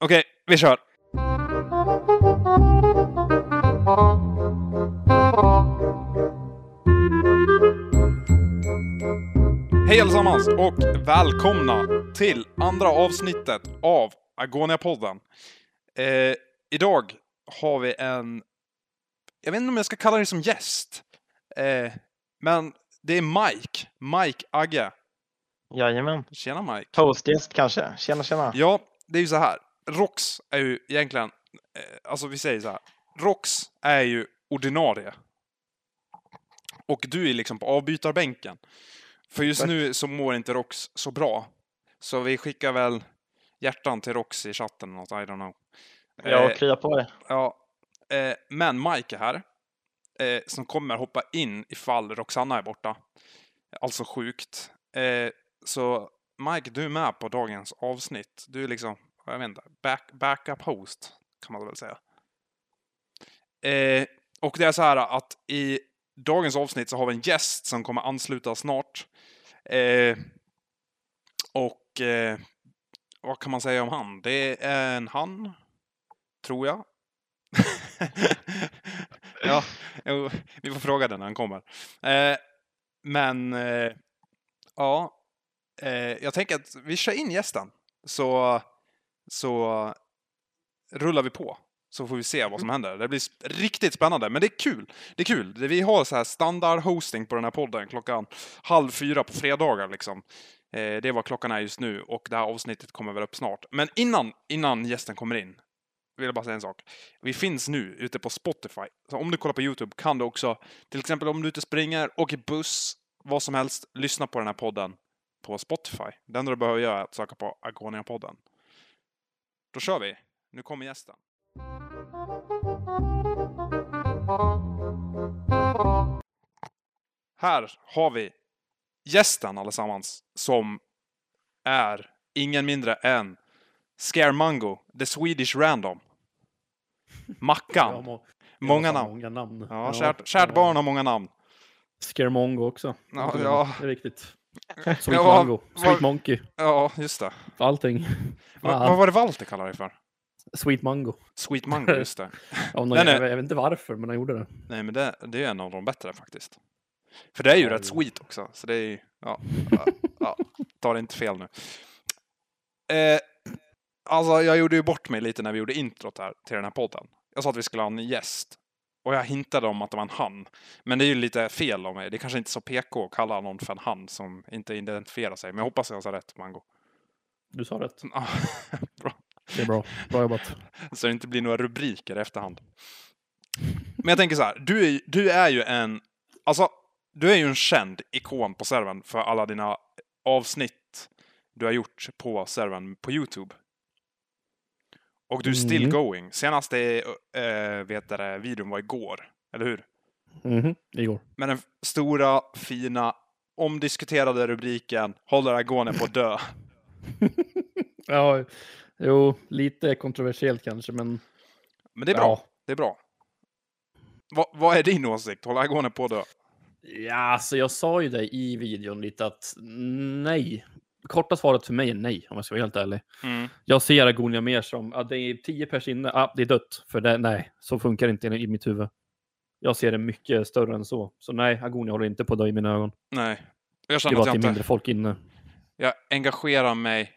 Okej, vi kör. Hej allesammans och välkomna till andra avsnittet av Agonia-podden. Eh, idag har vi en... Jag vet inte om jag ska kalla dig som gäst. Eh, men det är Mike. Mike Agge. Jajamän. Tjena Mike. Hostgäst kanske. Tjena, tjena. Ja, det är ju så här. Rox är ju egentligen, eh, alltså vi säger så här. Rox är ju ordinarie. Och du är liksom på avbytarbänken. För just nu så mår inte Rox så bra. Så vi skickar väl hjärtan till Rox i chatten eller något, I don't know. Jag Eh, kryar på det. Ja, eh, men Mike är här. Som kommer hoppa in ifall Roxanna är borta. Alltså sjukt. Så Mike, du är med på dagens avsnitt. Du är liksom, jag vet inte, back, backup host kan man väl säga. Eh, och det är så här att i dagens avsnitt så har vi en gäst som kommer ansluta snart. Eh, och eh, vad kan man säga om han? Det är en han, tror jag. ja, vi får fråga den när han kommer. Eh, men, eh, ja. Eh, jag tänker att vi kör in gästen. Så, så rullar vi på. Så får vi se vad som händer. Det blir riktigt spännande, men det är kul. Det är kul. Vi har så här standard hosting på den här podden klockan halv fyra på fredagar liksom. Eh, det är vad klockan är just nu och det här avsnittet kommer väl upp snart. Men innan, innan gästen kommer in vill jag bara säga en sak. Vi finns nu ute på Spotify. Så om du kollar på YouTube kan du också, till exempel om du ute och springer, åker buss, vad som helst, lyssna på den här podden på Spotify. Det enda du behöver göra är att söka på Agonia-podden. Då kör vi. Nu kommer gästen. Här har vi gästen allesammans som är ingen mindre än Scaremango, the Swedish Random. Mackan. Må- många namn. Många namn. Ja, kärt, kärt barn har många namn. Scaremongo också. Ja, ja. Det är viktigt. Sweet Ja, Mango. vad- Sweet Monkey. Ja, just det. Allting. Va, vad var det Walter kallade det för? Sweet Mango. Sweet Mango, just det. Ja, Den nej, jag, vet- jag vet inte varför, men han gjorde det. Nej, men det, det är en av de bättre faktiskt. För det är ju Ja, rätt jo. sweet också, så det är ju... Ja, ja, ja, ta det inte fel nu. Eh, alltså, jag gjorde ju bort mig lite när vi gjorde introt här till den här podden. Jag sa att vi skulle ha en gäst. Och jag hintade om att det var en han. Men det är ju lite fel av mig. Det är kanske inte så PK att kalla någon för en han som inte identifierar sig. Men jag hoppas jag sa rätt, Mango. Du sa rätt. Bra. Det är bra. Bra jobbat. Så det inte blir några rubriker i efterhand. Men jag tänker så här, du är, du är ju en, alltså, du är ju en känd ikon på servern för alla dina avsnitt du har gjort på servern på Youtube. Och du är still Mm. going. Senaste äh, vet det, videon var igår, eller hur? Mhm, igår. Men den stora, fina, omdiskuterade rubriken Håller Agone på att dö. Ja, jo, lite kontroversiellt kanske, men Men det är bra. Ja. Det är bra. Va, vad är din åsikt? Håller Agone på att dö? ja, alltså jag sa ju det i videon lite att nej. Korta svaret för mig är nej, om jag ska vara helt ärlig. Mm. Jag ser Agonia mer som att det är tio pers inne, ah, det är dött. För det, nej, så funkar det inte i mitt huvud. Jag ser det mycket större än så. Så nej, Agonia håller inte på att dö i mina ögon. Nej. Jag Det känner bara att jag det är inte... mindre folk inne. Jag engagerar mig,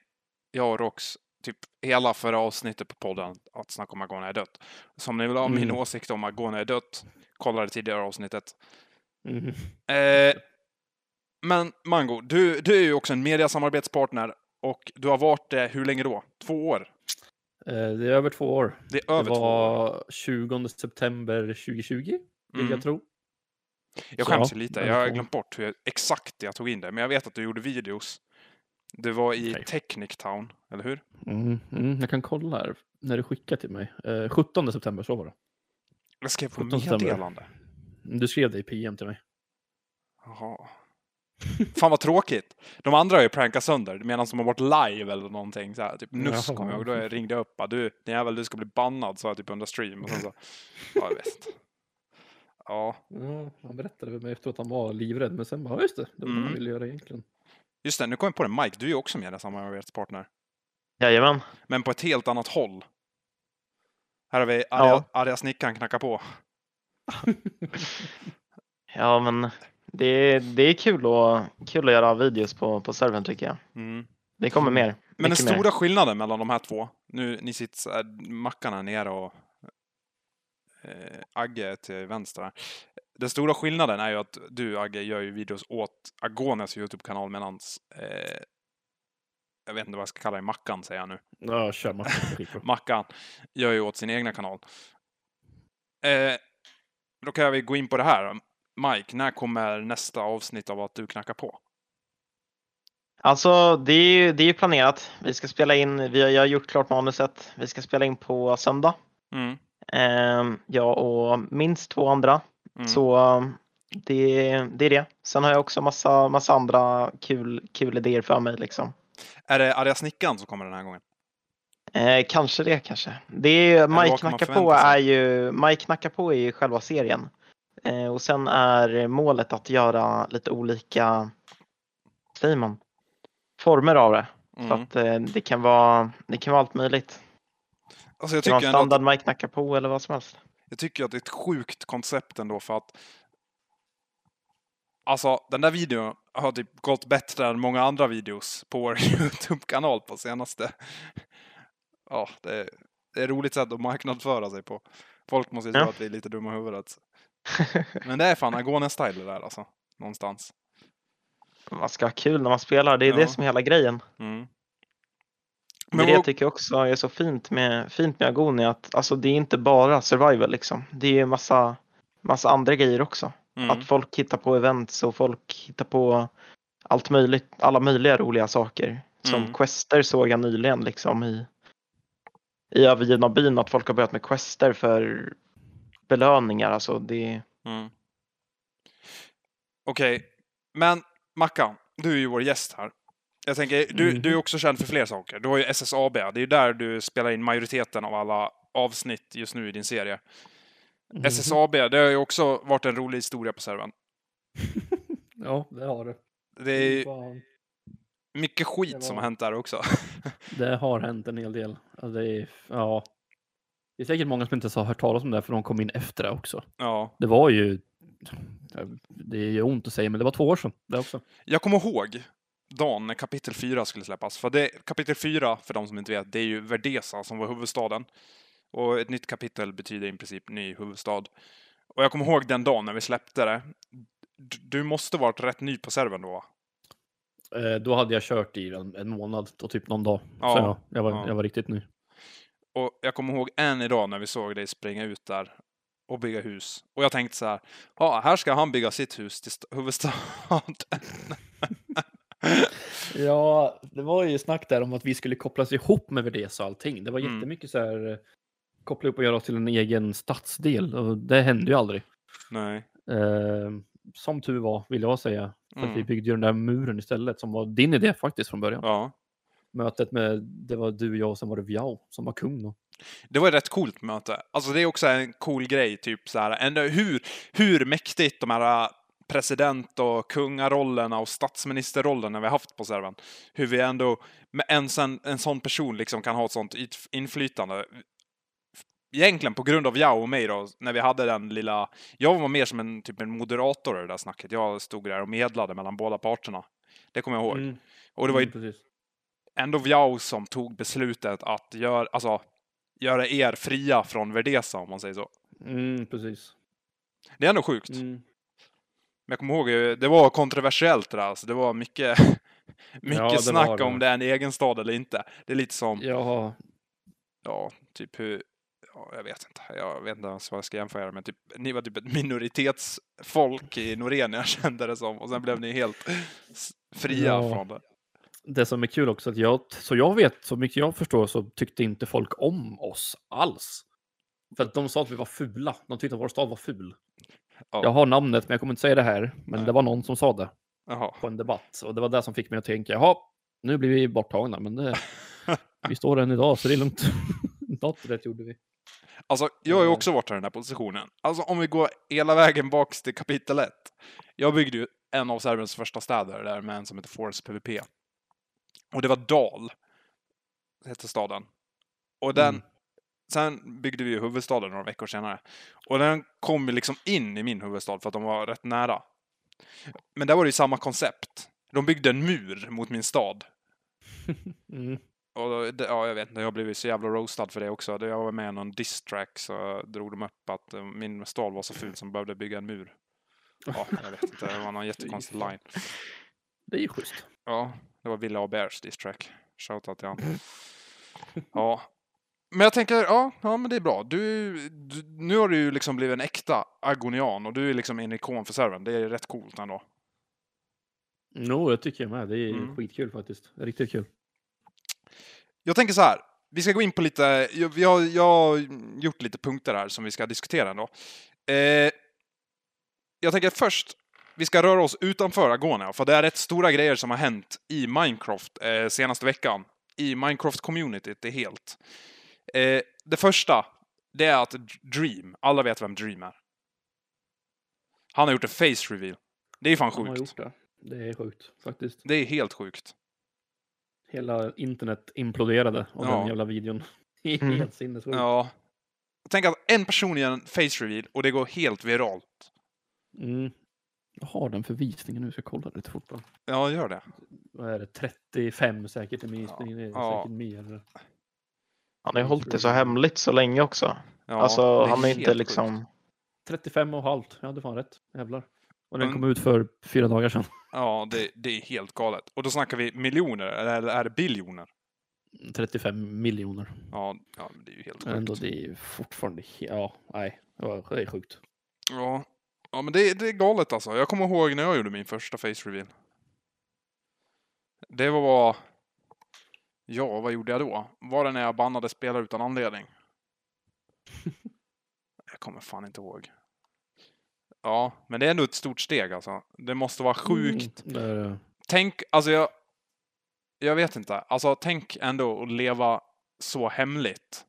jag och Rox, typ hela förra avsnittet på podden, att snacka om Agone är dött. Så om ni vill ha min Mm. åsikt om Agone är dött, kolla det tidigare avsnittet. Mhm. Eh, men Mango, du, du är ju också en mediasamarbetspartner och du har varit det hur länge då? Två år? Eh, Det är över två år. Det är Det över två år. var 20 september 2020, vill Mm. jag tro. Jag Så, skäms ju lite, över jag har glömt bort hur jag, exakt jag tog in det, men jag vet att du gjorde videos. Du var i Okej. Technic Town, eller hur? Mm, mm, jag kan kolla här när du skickade till mig. Eh, 17 september, så var det. Jag skrev på 17 september. meddelande. Du skrev det i PM till mig. Jaha. Fan vad tråkigt. De andra har ju prankat sönder medan de har varit live eller någonting. Så här, typ Nuss kommer jag ihåg. Då jag ringde upp. bara, Du, din jävel, du ska bli bannad. sa jag typ under stream. Och sen så, ja, jag vet. Ja, Ja, han berättade för mig efteråt att han var livrädd, men sen bara, "Ja, just det, det var det Mm. han ville göra egentligen. just det. Nu kom jag på det. Mike, du är ju också med i samarbetspartner. Jajamän. men på ett helt annat håll. Här har vi arga, Ja. arga snickaren knacka på. Ja, men det, det är kul att, kul att göra videos på, på servern tycker jag. Mm. Det kommer mer. Men den mycket mer. stora skillnaden mellan de här två, nu ni sitter så här, mackarna nere och eh, Agge är till vänster här. Den stora skillnaden är ju att du Agge gör ju videos åt Agones YouTube-kanal medans eh, jag vet inte vad jag ska kalla det, Mackan säger jag nu. Ja, kör. Skitbra. Mackan gör ju åt sin egna kanal. Eh, då kan vi gå in på det här. Mike, när kommer nästa avsnitt av att du knackar på? Alltså, det är ju det är planerat. Vi ska spela in, vi har, jag har gjort klart manuset. Vi ska spela in på söndag. Mm. Ehm, jag och minst två andra. Mm. Så um, det, det är det. Sen har jag också massa, massa andra kul, kul idéer för mig liksom. Är det Arga Snickaren som kommer den här gången? Eh, kanske det kanske. Det är, Mike knackar på är ju, Mike knackar på är ju själva serien. Eh, och sen är målet att göra lite olika, säger man, former av det. Så Mm. att eh, det kan vara, det kan vara allt möjligt. Alltså jag Det kan tycker vara ändå att standard Mike knackar på eller vad som helst. Jag tycker att det är ett sjukt koncept ändå för att Alltså den där videon har typ gått bättre än många andra videos på vår YouTube-kanal på senaste. Ja, det är, det är ett roligt sätt att marknadsföra sig på. Folk måste ju tro Ja. att vi är lite dumma i huvudet. Men det är fan Agone-style det där alltså. Någonstans. Man ska ha kul när man spelar, det är Ja. det som är hela grejen. Mm. Men det jag tycker också är så fint med, fint med Agoni att alltså, det är inte bara survival liksom. Det är massa, massa andra grejer också. mm, Att folk hittar på events och folk hittar på allt möjligt, alla möjliga roliga saker. Som Mm. quester såg jag nyligen liksom i, i övergivna byn att folk har börjat med quester för belöningar. Alltså det, mm. Okej, men Mackan, du är ju vår gäst här. Jag tänker, du, Mhm. du är också känd för fler saker. Du har ju SSAB, det är ju där du spelar in majoriteten av alla avsnitt just nu i din serie. Mhm. SSAB, det har ju också varit en rolig historia på servern. Ja, det har det. Det är ju Fan. mycket skit Det som var- har hänt där också. Det har hänt en hel del. Det, är, ja. Det är säkert många som inte har hört talas om det för de kom in efter det också. Ja. Det var ju, det är ju ont att säga, men det var två år sedan det också. Jag kommer ihåg dagen när kapitel 4 skulle släppas. För det, kapitel 4, för de som inte vet, det är ju Verdesa som var huvudstaden. Och ett nytt kapitel betyder i princip ny huvudstad. Och jag kommer ihåg den dagen när vi släppte det. Du måste varit rätt ny på servern då va? Eh, då hade jag kört i en, en månad och typ någon dag. Ja, Så ja, jag, var, ja. jag var riktigt ny. Och jag kommer ihåg än idag när vi såg dig springa ut där och bygga hus. Och jag tänkte så här, ja, här ska han bygga sitt hus till st- huvudstaden. Ja, det var ju snack där om att vi skulle kopplas ihop med Verdesa och allting. Det var Mm. jättemycket så här, eh, koppla upp och göra oss till en egen stadsdel. Och det hände ju aldrig. Nej. Eh, som tur var, vill jag säga. För att vi Mm. byggde ju den där muren istället, som var din idé faktiskt från början. Ja. Mötet med, det var du, jag och sen var det Viao som var kung då. Det var ett rätt coolt möte. Alltså det är också en cool grej, typ så här, ändå hur, hur mäktigt de här äh, president och kungarollerna och statsministerrollerna vi har haft på servern. Hur vi ändå, med en, sån, en sån person liksom kan ha ett sånt yt- inflytande. Egentligen på grund av jag och mig då, när vi hade den lilla... Jag var mer som en typ en moderator i det där snacket. Jag stod där och medlade mellan båda parterna. Det kommer jag ihåg. Mm. Och det var ju Mm. Ändå Viao som tog beslutet att gör, alltså, göra er fria från Verdesa, om man säger så. Mm, precis. Det är ändå sjukt. Mm. Men jag kommer ihåg, eh, det var kontroversiellt det där. Alltså, det var mycket, mycket Ja, snack var det. om det är en egen stad eller inte. Det är lite som, Ja, ja, typ hur, ja, jag vet inte, jag vet inte ens vad jag ska jämföra det med. Typ, ni var typ ett minoritetsfolk i Norén, jag kände det som. Och sen blev ni helt fria Ja. från det. Det som är kul också att jag, så jag vet, så mycket jag förstår så tyckte inte folk om oss alls. För att de sa att vi var fula. De tyckte att vår stad var ful. Ja. Jag har namnet, men jag kommer inte säga det här. Men Nej. det var någon som sa det Jaha. på en debatt. Och det var det som fick mig att tänka, jaha, nu blir vi borttagna. Men det, vi står än idag, så det är lugnt. Något rätt gjorde vi. Alltså, jag har ju Ja. också varit i den här positionen. Alltså, om vi går hela vägen baks till kapitel 1. Jag byggde ju en av serverns första städer där med en som heter Force PVP. Och det var Dal. hette staden. Och den, Mm. sen byggde vi ju huvudstaden några veckor senare. Och den kom liksom in i min huvudstad för att de var rätt nära. Men där var det ju samma koncept. De byggde en mur mot min stad. Mm. Och det, ja, jag vet inte, jag blivit så jävla roastad för det också. Jag var med i någon diss track så drog de upp att eh, min stad var så ful som behövde bygga en mur. Ja, jag vet inte, det var någon jättekonstig line. Det är ju schysst. Ja, det var Villa och Bears diss track. Shoutout till han. Ja. Men jag tänker, ja, ja men det är bra. Du, du, nu har du ju liksom blivit en äkta agonian och du är liksom en ikon för servern. Det är rätt coolt ändå. Jo, det tycker jag med. Det är Mm. skitkul faktiskt. Riktigt kul. Jag tänker så här. Vi ska gå in på lite, jag- har, jag har gjort lite punkter här som vi ska diskutera ändå. Eh, jag tänker först, vi ska röra oss utanför Agonia, för det är rätt stora grejer som har hänt i Minecraft eh, senaste veckan. I Minecraft-communityt, det är helt. Eh, det första, det är att Dream, alla vet vem Dream är. Han har gjort en face reveal. Det är fan sjukt. gjort det. Det är sjukt faktiskt. Det är helt sjukt. Hela internet imploderade av Ja. den jävla videon. Är Mm. helt sinnessjukt. Ja. Tänk att en person gör en face reveal och det går helt viralt. Mm. Jag har den för visningen nu, så jag kollar lite fort bara. Ja, gör det. Vad är det? 35 säkert i visningen. Det är Ja. säkert mer. Han har ju hållit det så hemligt så länge också. Ja, alltså det han är inte sjukt. liksom... 35 och halvt. Jag hade fan rätt. Jävlar. Och den Mm. kom ut för fyra dagar sedan. Ja, det, det är helt galet. Och då snackar vi miljoner, eller är det biljoner? 35 miljoner. Ja, ja det är ju helt Men ändå, sjukt. det är ju fortfarande... Ja, nej. Det är sjukt. Ja, ja men det, det är galet alltså. Jag kommer ihåg när jag gjorde min första face reveal. Det var... Ja, vad gjorde jag då? Var det när jag bannade spelare utan anledning? jag kommer fan inte ihåg. Ja, men det är ändå ett stort steg alltså. Det måste vara sjukt. Mm, det det. Tänk, alltså jag... Jag vet inte. Alltså tänk ändå att leva så hemligt.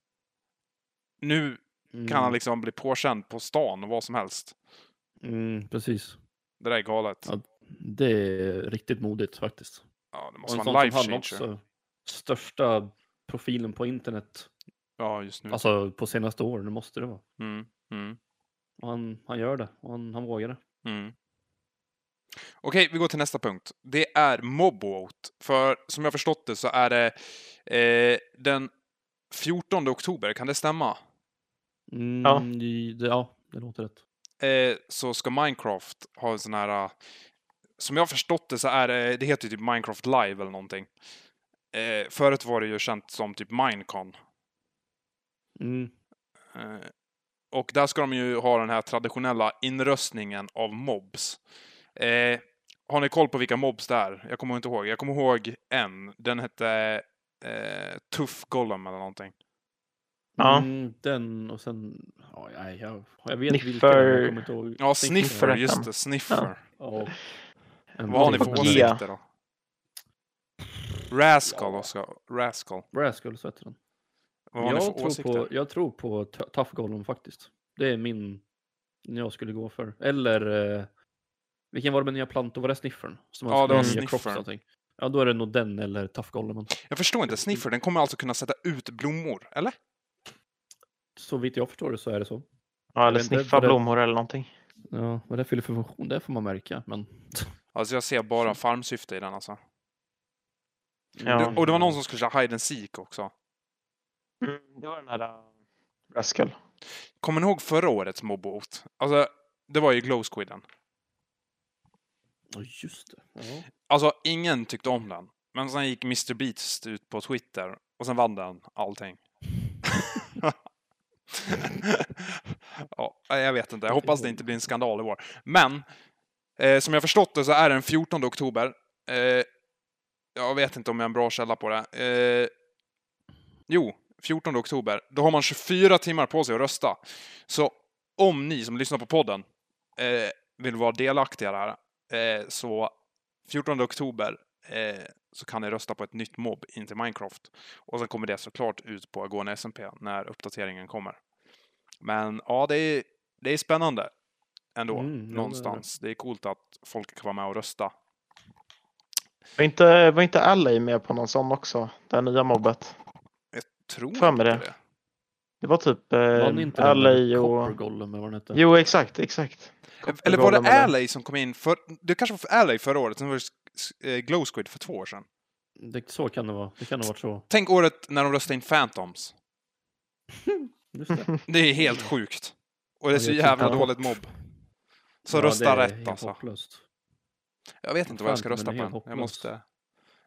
Nu Mm. kan han liksom bli påkänd på stan och vad som helst. Mm, precis. Det där är galet. Ja. Det är riktigt modigt faktiskt. Ja, det måste vara en life changer. Största profilen på internet. Ja, just nu. Alltså på senaste åren, det måste det vara. Mm, mm, Och han, han gör det. Och han, han vågar det. mm. Okej, vi går till nästa punkt. Det är mobvote. För som jag förstått det så är det eh, den 14 oktober, kan det stämma? Mm, Ja. det, ja, det låter rätt. Eh, så ska Minecraft ha en sån här... eh, Som jag har förstått det så är det, det heter typ Minecraft Live eller någonting. Eh, förut var det ju känt som typ Minecon. Mm. Eh, och där ska de ju ha den här traditionella inröstningen av mobs. Eh, har ni koll på vilka mobs det är? Jag kommer inte ihåg. Jag kommer ihåg en. Den hette eh, Tuff Golem eller någonting. Ja. Mm, den och sen... Ja, jag, jag vet Sniffer. men jag kommer inte ihåg. Ja, Sniffer. Sniffer Just det, Sniffer. Ja. En Vad har ni för åsikter då? Rascal också. Rascal. Rascals heter den. Vad har ni Jag för tror, åsikter? på, jag tror på Tough Golem faktiskt. Det är min jag skulle gå för. Eller eh, vilken var det med nya plantor? Var det Sniffern? Som Ja, det var och Sniffern. Ja, då är det nog den eller Tough Golem. Jag förstår inte. Sniffer, den kommer alltså kunna sätta ut blommor, eller? Så vitt jag förstår det så är det så. Ja, eller sniffa det- blommor eller någonting. Ja, vad det fyller för funktion, det får man märka. Men... Alltså jag ser bara farmsyfte i den alltså. Ja. Det- Och det var någon som skulle köra hide and seek också. Mm, det var den här uh, Rascal. Kommer ni ihåg förra årets mobbot? Alltså, det var ju Glowsquidden. Ja, just det. Ja. Alltså, ingen tyckte om den. Men sen gick Mr. Beast ut på Twitter och sen vann den allting. ja, jag vet inte. Jag hoppas det inte blir en skandal i år. Men, eh, som jag förstått det så är det den 14 oktober. Eh, jag vet inte om jag är en bra källa på det. Eh, jo, 14 oktober. Då har man 24 timmar på sig att rösta. Så om ni som lyssnar på podden eh, vill vara delaktiga där, eh, så 14 oktober eh, så kan ni rösta på ett nytt mobb in till Minecraft. Och sen kommer det såklart ut på Agone SMP när uppdateringen kommer. Men ja, det är, det är spännande ändå, Mm, någonstans. Det är coolt att folk kan vara med och rösta. Var inte, var inte LA med på någon sån också? Det här nya mobbet. tror För inte mig det. det. Det var typ Var eh, inte LA och... Copper Golem eller vad den hette? Jo, exakt, exakt. Eller var det Alley som kom in för... Det kanske var för Alley förra året, sen var det Glow Squid för två år sedan. Det, så kan det vara. Det kan ha varit så. Tänk året när de röstade in Phantoms. Det. Det är helt sjukt. Och det är så är jävla typ- dåligt mobb. Så Ja, rösta rätt alltså. hopplöst. Jag vet inte vad jag ska rösta på än. Jag måste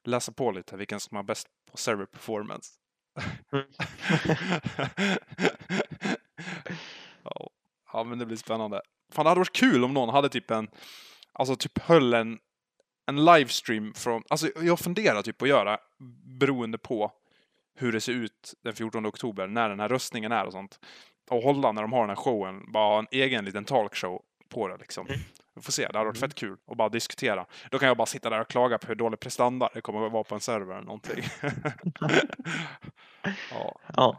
läsa på lite vilken som har bäst på server performance. Mm. ja, men det blir spännande. Fan, det hade varit kul om någon hade typ en, alltså typ höll en, en livestream från, alltså jag funderar typ på att göra, beroende på hur det ser ut den 14 oktober, när den här röstningen är och sånt. Och hålla när de har den här showen, bara ha en egen liten talkshow på det liksom. Mm. Vi får se, det hade varit Mm. fett kul att bara diskutera. Då kan jag bara sitta där och klaga på hur dålig prestanda det kommer att vara på en server eller någonting. ja. Ja.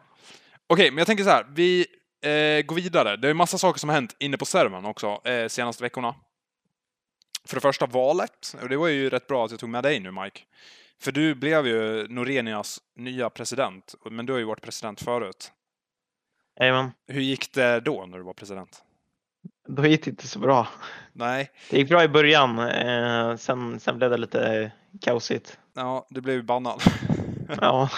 Okej, men jag tänker så här. Vi eh, går vidare. Det är massa saker som har hänt inne på servern också eh, senaste veckorna. För det första valet. Och det var ju rätt bra att jag tog med dig nu, Mike. För du blev ju Norenias nya president. Men du har ju varit president förut. Jajamän. Hur gick det då när du var president? Då gick det inte så bra. Nej, Det gick bra i början, eh, sen, sen blev det lite kaosigt. ja, du blev ju bannad. Ja,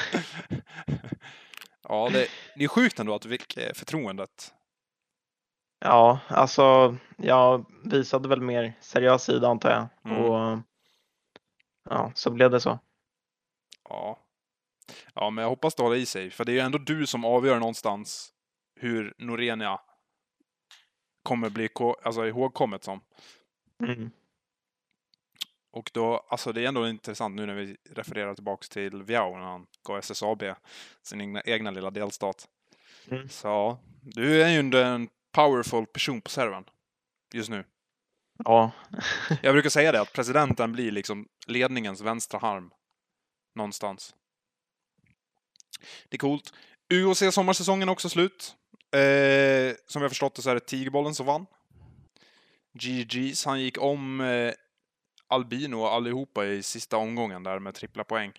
ja, det, det är sjukt ändå att du fick eh, förtroendet. Ja, alltså jag visade väl mer seriös sida antar jag. Mm. Och ja, så blev det så. Ja. Ja, men jag hoppas det håller i sig. För det är ju ändå du som avgör någonstans hur Norenia kommer bli alltså, ihågkommet som. Mm. Och då, alltså det är ändå intressant nu när vi refererar tillbaks till Viao när han gav SSAB sin egna, egna lilla delstat. Mm. Så du är ju en powerful person på servern just nu. Ja, Jag brukar säga det, att presidenten blir liksom ledningens vänstra arm. Någonstans. Det är coolt. UOC sommarsäsongen är också slut. Eh, som jag förstått det så är det Tigerbollen som vann. GG's, han gick om eh, Albino allihopa i sista omgången där med trippla poäng.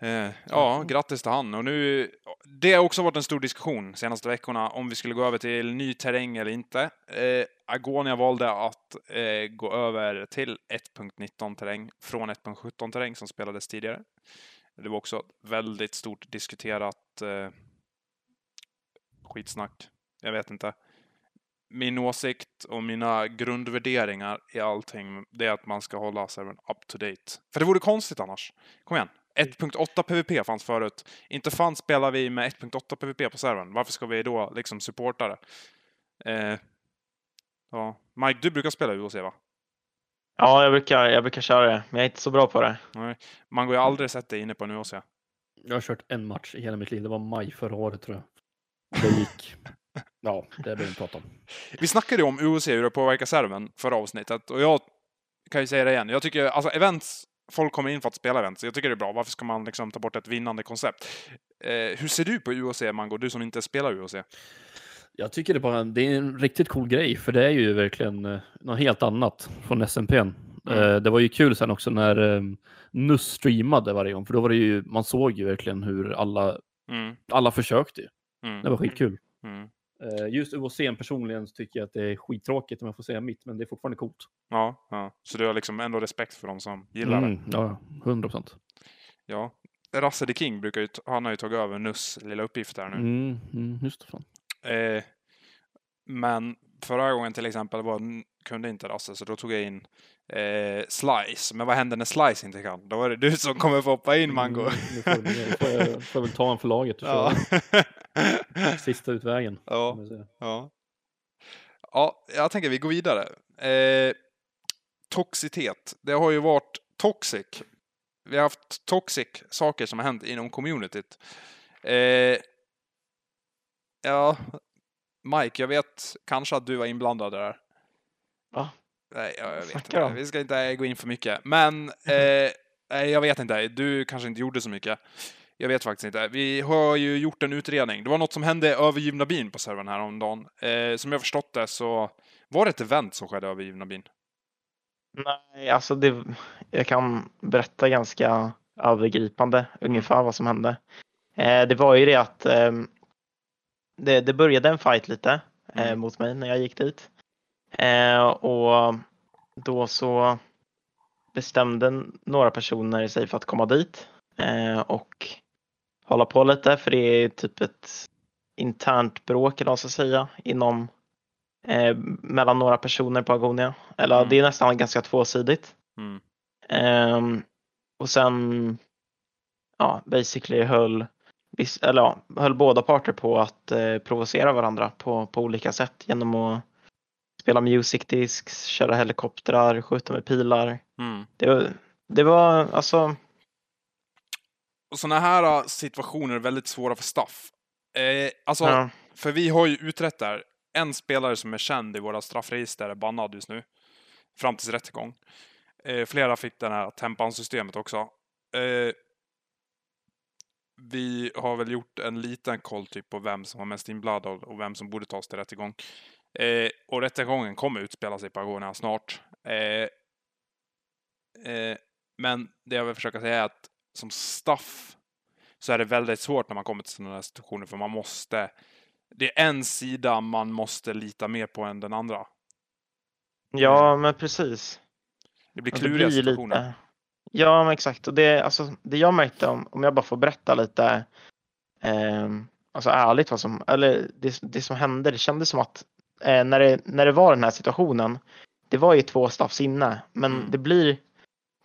Eh, ja, grattis till han. Och nu, det har också varit en stor diskussion senaste veckorna om vi skulle gå över till ny terräng eller inte. Eh, Agonia valde att eh, gå över till 1.19 terräng från 1.17 terräng som spelades tidigare. Det var också väldigt stort diskuterat eh, skitsnack. Jag vet inte. Min åsikt och mina grundvärderingar i allting, det är att man ska hålla servern up to date. För det vore konstigt annars. Kom igen. 1.8 PVP fanns förut. Inte fan spelar vi med 1.8 PVP på servern. Varför ska vi då liksom supporta det? Eh, ja. Mike, du brukar spela UOC va? ja jag, brukar, jag brukar köra det, men jag är inte så bra på det. Nej. Man går ju aldrig sett dig inne på en UOC. Jag har kört en match i hela mitt liv. Det var maj förra året tror jag. Det gick. Ja, det behöver vi inte prata om. Vi snackade ju om UOC, hur det påverkar servern, förra avsnittet. Och jag kan ju säga det igen. Jag tycker, alltså events, folk kommer in för att spela events. Jag tycker det är bra. Varför ska man liksom ta bort ett vinnande koncept? Eh, hur ser du på UOC, Mango? Du som inte spelar UOC. Jag tycker det, bara, det är en riktigt cool grej, för det är ju verkligen eh, något helt annat från SMP. Mm. Eh, det var ju kul sen också när eh, NUS streamade varje gång, för då var det ju, man såg ju verkligen hur alla, Mm, alla försökte. mm, Det var skitkul. mm. Eh, just UHC personligen så tycker jag att det är skittråkigt om jag får säga mitt, men det är fortfarande coolt. Ja, ja, så du har liksom ändå respekt för de som gillar det. Mm, ja, 100 procent. Ja. Rasse the King brukar ju, han har ju tagit över NUS lilla uppgift här nu. Mm, mm, just det. Fan. Eh, men förra gången till exempel var, kunde inte Rasse, så då tog jag in eh, Slice. Men vad händer när Slice inte kan? Då är det du som kommer få hoppa in, Mango. Mm, nu får, nu får, jag, får jag väl ta en för laget ja. sista utvägen. ja. ja. Ja, jag tänker vi går vidare. Eh, toxitet. Det har ju varit toxic. Vi har haft toxic saker som har hänt inom communityt. Eh, ja, Mike, jag vet kanske att du var inblandad där. Va? Nej, jag, jag vet Snackar inte. Vi ska inte gå in för mycket. Men eh, jag vet inte. Du kanske inte gjorde så mycket. Jag vet faktiskt inte. Vi har ju gjort en utredning. Det var något som hände i övergivna bin på servern häromdagen. Eh, som jag förstått det så var det ett event som skedde övergivna bin. Nej, alltså det, jag kan berätta ganska övergripande ungefär vad som hände. Eh, det var ju det att ehm, det, det började en fight lite eh, Mm. mot mig när jag gick dit. Eh, och då så bestämde några personer sig för att komma dit eh, och hålla på lite för det är typ ett internt bråk eller vad man ska säga inom eh, mellan några personer på Agonia. Eller Mm. det är nästan ganska tvåsidigt. Mm. Ehm, och sen ja, basically höll, eller ja, höll båda parter på att eh, provocera varandra på, på olika sätt genom att spela music discs, köra helikoptrar, skjuta med pilar. Mm. Det, var- det var alltså, sådana här äh, situationer är väldigt svåra för staff. Eh, alltså, ja, för vi har ju utrett där. En spelare som är känd i våra straffregister är bannad just nu. Fram tills rättegång. Eh, flera fick det här tempan-systemet också. Eh, vi har väl gjort en liten koll typ på vem som var mest inblandad och vem som borde tas till rättegång. Eh, och rättegången kommer utspela sig på Agonia snart. Eh, eh, men det jag vill försöka säga är att som staff så är det väldigt svårt när man kommer till sådana här situationer för man måste det är en sida man måste lita mer på än den andra. ja men precis. Det blir kluriga blir situationer. lite- Ja, men exakt. Och det, alltså, det jag märkte, om, om jag bara får berätta lite ehm, alltså ärligt vad som, eller det, det som hände, det kändes som att eh, när, det, när det var den här situationen, det var ju två staffs inne, men Mm. det blir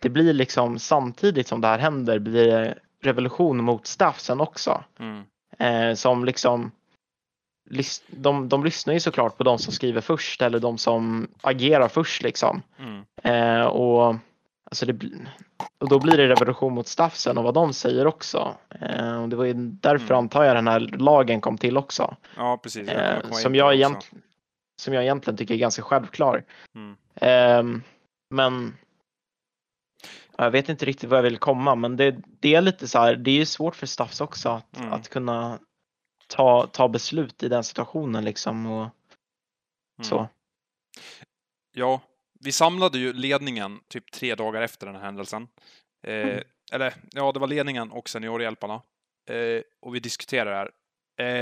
det blir liksom samtidigt som det här händer blir det revolution mot staffsen också. Mm. Eh, som liksom de, de lyssnar ju såklart på de som skriver först eller de som agerar först liksom. Mm. Eh, och, alltså det, och då blir det revolution mot staffsen och vad de säger också. Eh, och det var ju därför Mm. antar jag den här lagen kom till också. Ja, precis. Jag Eh, som, jag egent, som jag egentligen tycker är ganska självklar. Mm. Ehm, men jag vet inte riktigt vad jag vill komma, men det, det är lite så här, det är ju svårt för staffs också att, Mm. att kunna ta, ta beslut i den situationen liksom. Och, Mm. så. Ja, vi samlade ju ledningen typ tre dagar efter den här händelsen. Eh, Mm. Eller, ja, det var ledningen och seniorhjälparna. Eh, och vi diskuterade det här.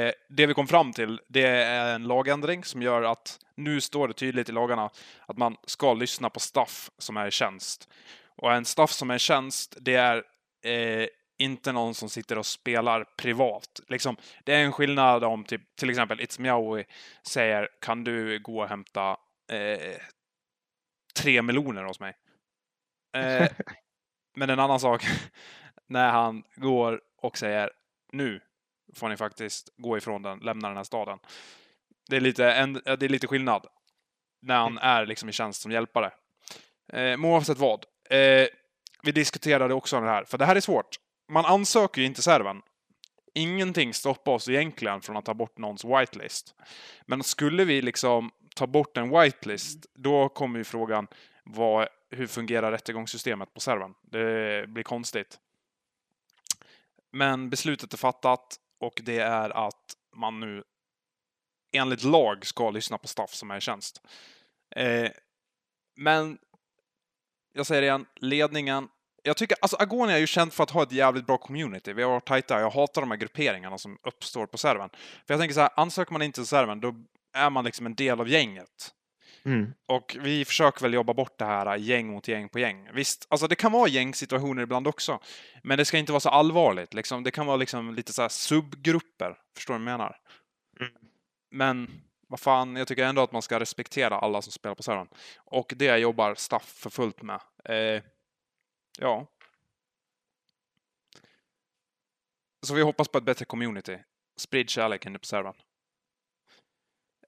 Eh, det vi kom fram till, det är en lagändring som gör att nu står det tydligt i lagarna att man ska lyssna på staff som är i tjänst. Och en staff som är i tjänst, det är eh, inte någon som sitter och spelar privat. Liksom, det är en skillnad om typ, till exempel It's Meowie säger kan du gå och hämta eh, tre meloner hos mig. Eh, men en annan sak när han går och säger nu får ni faktiskt gå ifrån den, lämna den här staden. Det är lite, en, det är lite skillnad när han är liksom i tjänst som hjälpare. Eh, men oavsett vad. Eh, vi diskuterade också det här, för det här är svårt. Man ansöker ju inte serven. Ingenting stoppar oss egentligen från att ta bort någons whitelist. Men skulle vi liksom ta bort en whitelist, då kommer ju frågan vad, hur fungerar rättegångssystemet på servern? Det blir konstigt. Men beslutet är fattat och det är att man nu enligt lag ska lyssna på staff som är i tjänst. Eh, men jag säger det igen, ledningen. Jag tycker, alltså Agonia är ju känd för att ha ett jävligt bra community. Vi har varit tajta. Jag hatar de här grupperingarna som uppstår på servern. För jag tänker så här, ansöker man inte till servern, då är man liksom en del av gänget. Mm. Och vi försöker väl jobba bort det här gäng mot gäng på gäng. Visst, alltså det kan vara gängsituationer ibland också. Men det ska inte vara så allvarligt. Liksom, det kan vara liksom lite så här subgrupper. Förstår du vad jag menar? Mm. Men vad fan, jag tycker ändå att man ska respektera alla som spelar på servern. Och det jobbar staff för fullt med. Eh, ja. Så vi hoppas på ett bättre community. Sprid kärlek inne på servern.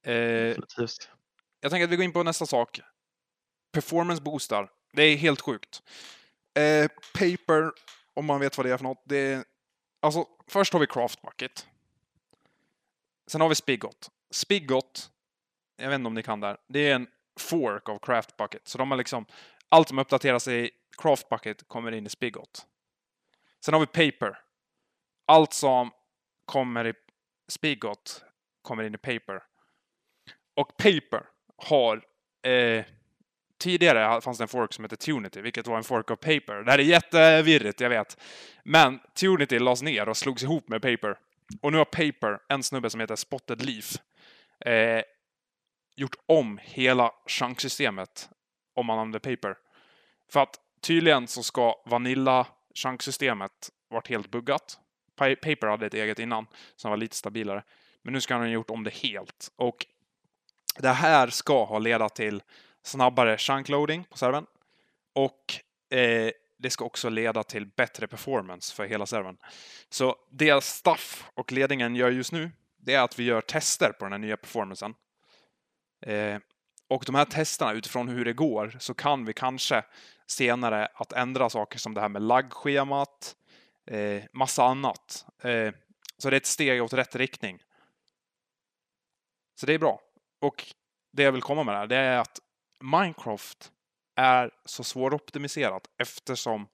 Eh, jag tänker att vi går in på nästa sak. Performance boostar. Det är helt sjukt. Eh, paper, om man vet vad det är för något. Det är, alltså, först har vi Craft Bucket. Sen har vi Spigot. Spigot, jag vet inte om ni kan där, det är en fork av Craft Bucket. Så de har liksom, allt som uppdateras i Craft Bucket kommer in i Spigot. Sen har vi Paper. Allt som kommer i Spigot kommer in i Paper. Och Paper har eh, tidigare fanns det en fork som hette Tunity, vilket var en fork av Paper. Det här är jättevirrigt, jag vet. Men Tunity lades ner och slogs ihop med Paper. Och nu har Paper, en snubbe som heter Spotted Leaf, eh, gjort om hela chanksystemet om man använder Paper. För att tydligen så ska Vanilla chanksystemet varit helt buggat. Paper hade ett eget innan som var lite stabilare. Men nu ska han ha gjort om det helt. Och det här ska ha leda till snabbare chunkloading på servern. Och eh, det ska också leda till bättre performance för hela servern. Så det Staff och ledningen gör just nu, det är att vi gör tester på den här nya performancen. Eh, och de här testerna, utifrån hur det går, så kan vi kanske senare att ändra saker som det här med laggschemat, eh, massa annat. Eh, så det är ett steg åt rätt riktning. Så det är bra. Och det jag vill komma med här, det är att Minecraft är så svåroptimiserat eftersom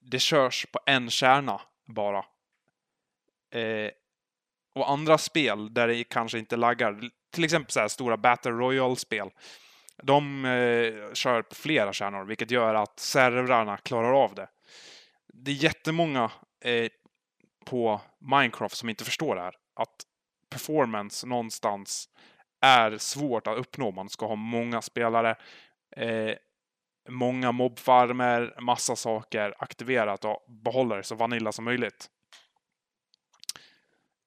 det körs på en kärna bara. Eh, och andra spel där det kanske inte laggar, till exempel så här stora Battle Royale-spel, de eh, kör på flera kärnor, vilket gör att servrarna klarar av det. Det är jättemånga eh, på Minecraft som inte förstår det här. Att performance någonstans är svårt att uppnå. Man ska ha många spelare, eh, många mobfarmer, massa saker aktiverat och behålla det så vanilla som möjligt.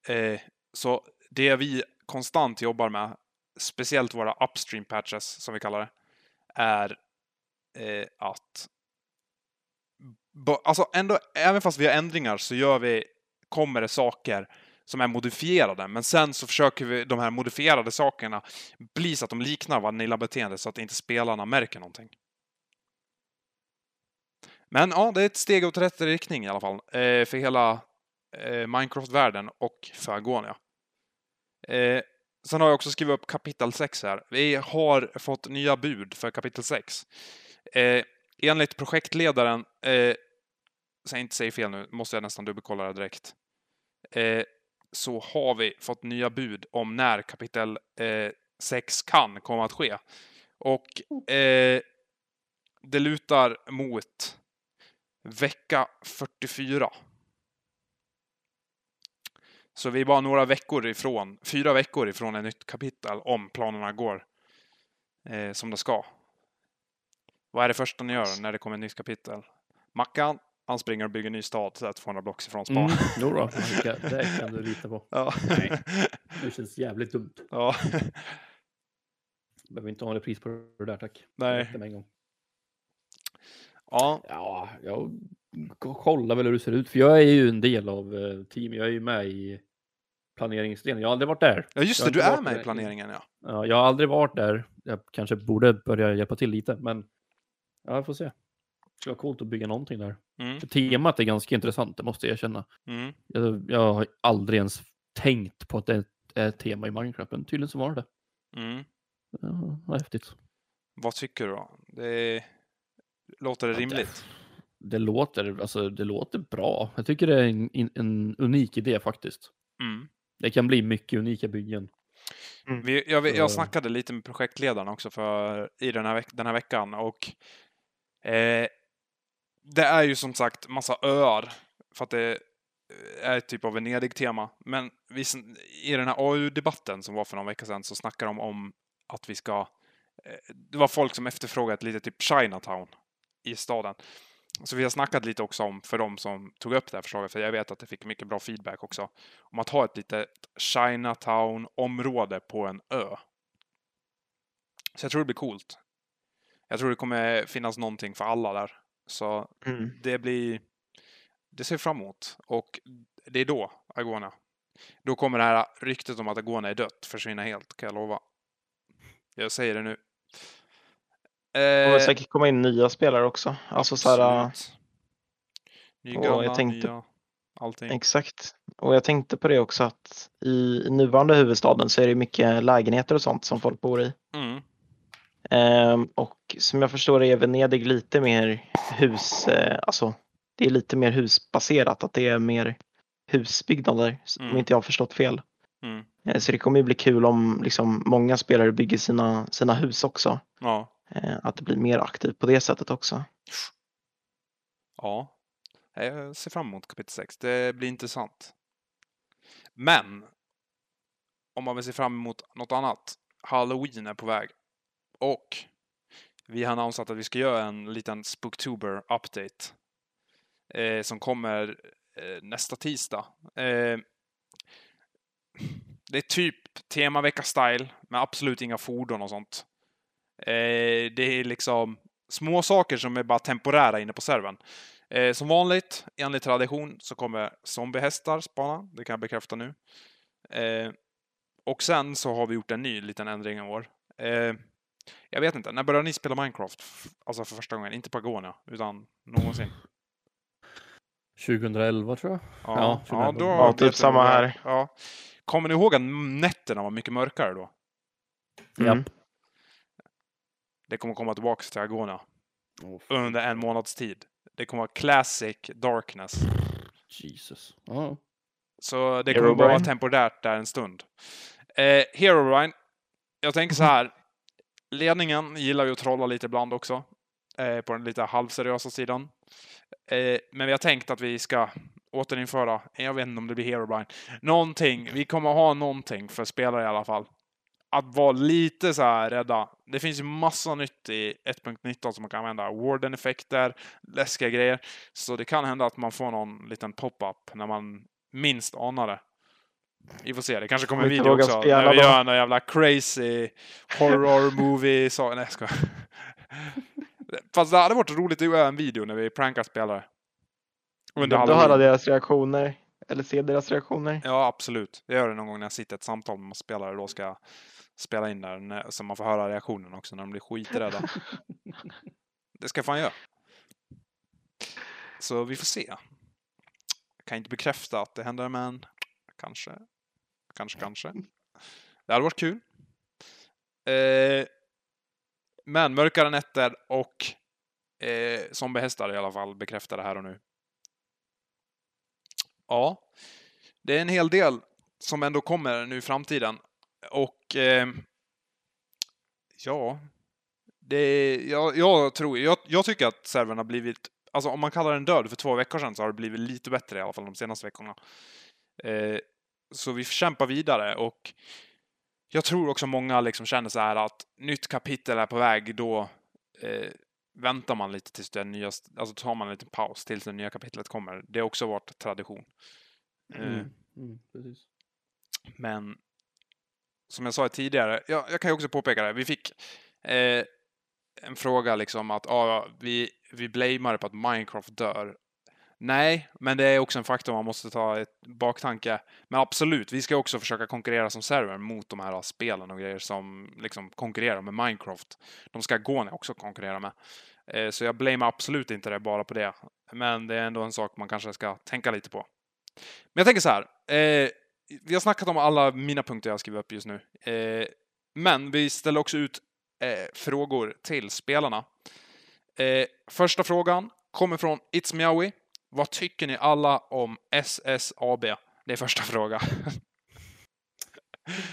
Eh, så det vi konstant jobbar med, speciellt våra upstream patches som vi kallar det, är eh, att Alltså ändå, även fast vi har ändringar så gör vi, kommer det saker som är modifierade, men sen så försöker vi de här modifierade sakerna bli så att de liknar Vanilla-beteendet så att inte spelarna märker någonting. Men ja, det är ett steg åt rätt riktning i alla fall eh, för hela eh, Minecraft-världen och för Agonia. Eh, sen har jag också skrivit upp kapitel 6 här. Vi har fått nya bud för kapitel 6. Eh, enligt projektledaren, eh, så jag inte säger fel nu, måste jag nästan dubbelkolla det direkt. Eh, så har vi fått nya bud om när kapitel eh, 6 kan komma att ske. Och eh, det lutar mot vecka 44. Så vi är bara några veckor ifrån, fyra veckor ifrån ett nytt kapitel om planerna går eh, som det ska. Vad är det första ni gör när det kommer ett nytt kapitel? Mackan, han springer och bygger en ny stad så här 200 blocks ifrån span. Mm, jo då, Annika, det kan du lita på. Ja. Nej. Det känns jävligt dumt. ja. Behöver inte ha en repris på det där tack. Nej. Det räcker med en gång. Ja. Ja, jag kollar väl hur det ser ut. För jag är ju en del av eh, team. Jag är ju med i planeringsdelen. Jag har aldrig varit där. Ja, just det, du är med i planeringen ja. Ja, jag har aldrig varit där. Jag kanske borde börja hjälpa till lite, men ja, jag får se. Det skulle vara coolt att bygga någonting där. Mm, För temat är ganska intressant, det måste jag erkänna. mm. Jag, jag har aldrig ens tänkt på att det är ett tema i Minecraft, men tydligen så var det Mm. Ja, vad häftigt. Vad tycker du då? Det... Låter det Ja, det- rimligt? Det låter, alltså, det låter bra. Jag tycker det är en, en, unik idé faktiskt. Mm. Det kan bli mycket unika byggen. Vi, jag, jag snackade lite med projektledaren också för, i den här, veck, den här veckan och eh, det är ju som sagt massa öar för att det är ett typ av Venedig-tema. Men vi, i den här AU-debatten som var för någon vecka sedan så snackade de om att vi ska... Eh, det var folk som efterfrågade ett litet typ Chinatown i staden. Så vi har snackat lite också om, för de som tog upp det här förslaget, för jag vet att det fick mycket bra feedback också, om att ha ett litet Chinatown-område på en ö. Så jag tror det blir coolt. Jag tror det kommer finnas någonting för alla där. Så Mm. det blir... Det ser fram emot. Och det är då, Agona. Då kommer det här ryktet om att Agona är dött försvinna helt, kan jag lova. Jag säger det nu. Det kommer Eh, säkert komma in nya spelare också. Alltså så här, absolut. Nya, och jag gamla, tänkte- nya, allting. exakt. Och jag tänkte på det också att i nuvarande huvudstaden så är det mycket lägenheter och sånt som folk bor i. Mm. Ehm, och som jag förstår det är Venedig lite mer hus, eh, alltså det är lite mer husbaserat, att det är mer husbyggnader, om Mm. inte jag har förstått fel. Mm. Eh, Så det kommer ju bli kul om liksom många spelare bygger sina, sina hus också. Ja. Eh, att det blir mer aktivt på det sättet också. Ja. Eh, jag ser fram emot kapitel 6. Det blir intressant. Men. Om man vill se fram emot något annat. Halloween är på väg. Och. Vi har annonsat att vi ska göra en liten Spooktober update. Eh, som kommer eh, nästa tisdag. Eh, det är typ temavecka-style. med absolut inga fordon och sånt. Eh, det är liksom små saker som är bara temporära inne på servern. Eh, som vanligt, enligt tradition, så kommer zombiehästar spana. Det kan jag bekräfta nu. Eh, och sen så har vi gjort en ny liten ändring i år. Eh, jag vet inte, när började ni spela Minecraft? Alltså för första gången, inte på Agonia, utan någonsin. 2011 tror jag. Ja, Ja, ja, då Ja, typ samma här. Ja. Kommer ni ihåg att nätterna var mycket mörkare då? Mm. Japp. Det kommer komma tillbaka till Agonia Oh, under en månads tid. Det kommer vara Classic Darkness. Jesus. Ja. Så det kommer bara vara temporärt där en stund. Eh, Hero Brian, jag tänker så här. Ledningen gillar ju att trolla lite ibland också. Eh, på den lite halvseriösa sidan. Eh, men vi har tänkt att vi ska återinföra, jag vet inte om det blir Hero Brian, någonting. Vi kommer ha någonting för spelare i alla fall. Att vara lite så här rädda. Det finns ju massa nytt i 1.19 som man kan använda. Warden-effekter, läskiga grejer. Så det kan hända att man får någon liten pop-up när man minst anar det. Vi får se, det kanske kommer en video också. När vi gör en jävla crazy horror movie. Så, nej, jag skojar. Fast det hade varit roligt att göra en video när vi prankar spelare. Under du höra Halloween. deras reaktioner? Eller se deras reaktioner? Ja, absolut. Jag gör det någon gång när jag sitter i ett samtal med spelare. Då ska jag spela in där så man får höra reaktionen också när de blir skiträdda. det ska fan göra. Så vi får se. Jag kan inte bekräfta att det händer, men kanske. Kanske, kanske. Det hade varit kul. Eh, men mörkare nätter och eh, zombiehästar i alla fall bekräftar det här och nu. Ja, det är en hel del som ändå kommer nu i framtiden. Och eh, ja, det, jag, jag tror, jag, jag tycker att servern har blivit, alltså om man kallar den död för två veckor sedan så har det blivit lite bättre i alla fall de senaste veckorna. Eh, så vi kämpar vidare och jag tror också många liksom känner så här att nytt kapitel är på väg, då eh, väntar man lite tills det nya, alltså tar man en liten paus tills det nya kapitlet kommer. Det har också varit tradition. Eh, Mm. Mm, precis. men som jag sa tidigare, jag, jag kan ju också påpeka det, vi fick eh, en fråga liksom att ah, vi, vi blamear på att Minecraft dör. Nej, men det är också en faktor man måste ta i baktanke. Men absolut, vi ska också försöka konkurrera som server mot de här spelen och grejer som liksom konkurrerar med Minecraft. De ska Gone också konkurrera med. Eh, så jag blamear absolut inte det bara på det. Men det är ändå en sak man kanske ska tänka lite på. Men jag tänker så här. Eh, vi har snackat om alla mina punkter jag skriver upp just nu. Eh, men vi ställer också ut eh, frågor till spelarna. Eh, första frågan kommer från It's Meowie. Vad tycker ni alla om SSAB? Det är första frågan.